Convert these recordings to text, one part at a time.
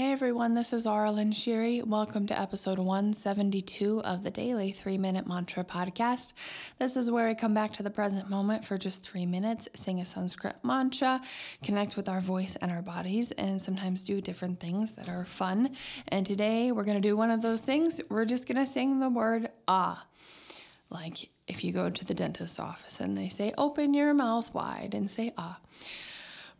Hey everyone, this is Arlen Shiri. Welcome to episode 172 of the Daily 3 Minute Mantra Podcast. This is where we come back to the present moment for just three minutes, sing a Sanskrit mantra, connect with our voice and our bodies, and sometimes do different things that are fun. And today we're going to do one of those things. We're just going to sing the word ah. Like if you go to the dentist's office and they say, open your mouth wide and say ah.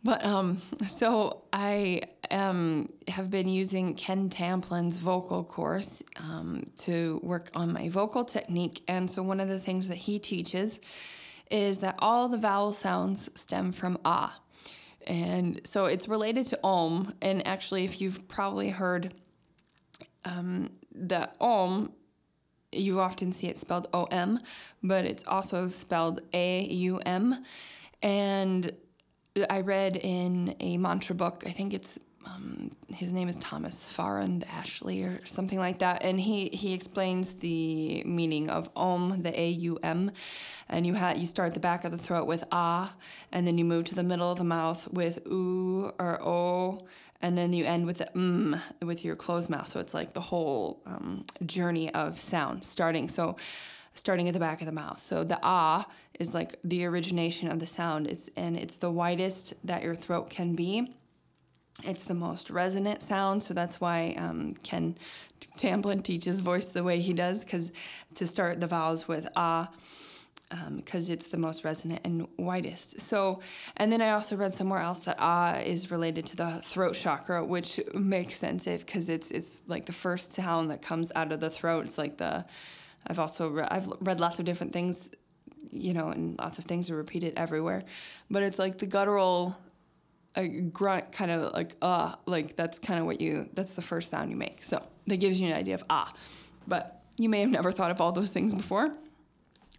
But um, so I um, have been using Ken Tamplin's vocal course um, to work on my vocal technique. And so one of the things that he teaches is that all the vowel sounds stem from ah. And so it's related to om. And actually, if you've probably heard um, the om, you often see it spelled O M, but it's also spelled A U M. And I read in a mantra book, I think it's um, his name is Thomas Farrand Ashley or something like that, and he he explains the meaning of Om, the A U M, and you had you start the back of the throat with Ah, and then you move to the middle of the mouth with Oo or O, and then you end with the M with your closed mouth. So it's like the whole um, journey of sound starting. So starting at the back of the mouth. So the ah is like the origination of the sound. It's and it's the widest that your throat can be. It's the most resonant sound, so that's why um, Ken Tamplin teaches voice the way he does, because to start the vowels with ah, because um, it's the most resonant and widest. So, and then I also read somewhere else that ah is related to the throat chakra, which makes sense if because it's it's like the first sound that comes out of the throat. It's like the I've also re- I've read lots of different things, you know, and lots of things are repeated everywhere, but it's like the guttural a grunt kind of like ah uh, like that's kind of what you that's the first sound you make. So that gives you an idea of ah. But you may have never thought of all those things before.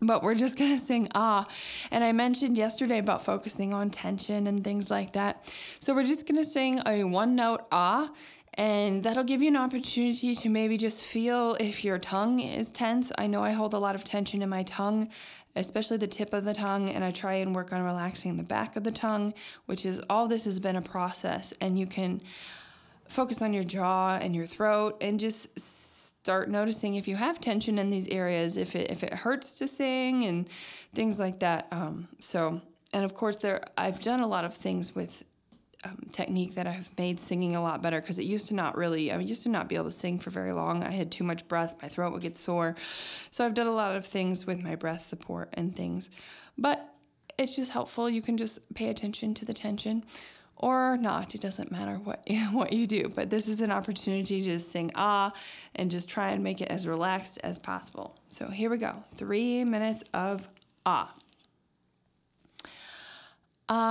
But we're just going to sing ah. And i mentioned yesterday about focusing on tension and things like that. So we're just going to sing a one note ah and that'll give you an opportunity to maybe just feel if your tongue is tense. I know I hold a lot of tension in my tongue, especially the tip of the tongue, and I try and work on relaxing the back of the tongue, which is all this has been a process. And you can focus on your jaw and your throat and just start noticing if you have tension in these areas, if it, if it hurts to sing and things like that. Um, so, and of course, there I've done a lot of things with um, technique that I've made singing a lot better because it used to not really, I used to not be able to sing for very long. I had too much breath, my throat would get sore. So I've done a lot of things with my breath support and things. But it's just helpful. You can just pay attention to the tension or not. It doesn't matter what what you do. But this is an opportunity to just sing ah and just try and make it as relaxed as possible. So here we go. Three minutes of ah. Ah. Uh...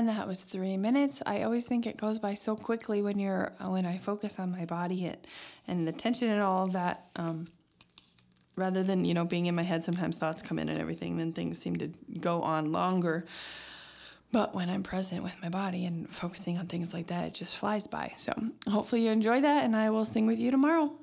And that was three minutes. I always think it goes by so quickly when you're when I focus on my body and, and the tension and all of that. Um, rather than you know being in my head, sometimes thoughts come in and everything. Then things seem to go on longer. But when I'm present with my body and focusing on things like that, it just flies by. So hopefully you enjoy that, and I will sing with you tomorrow.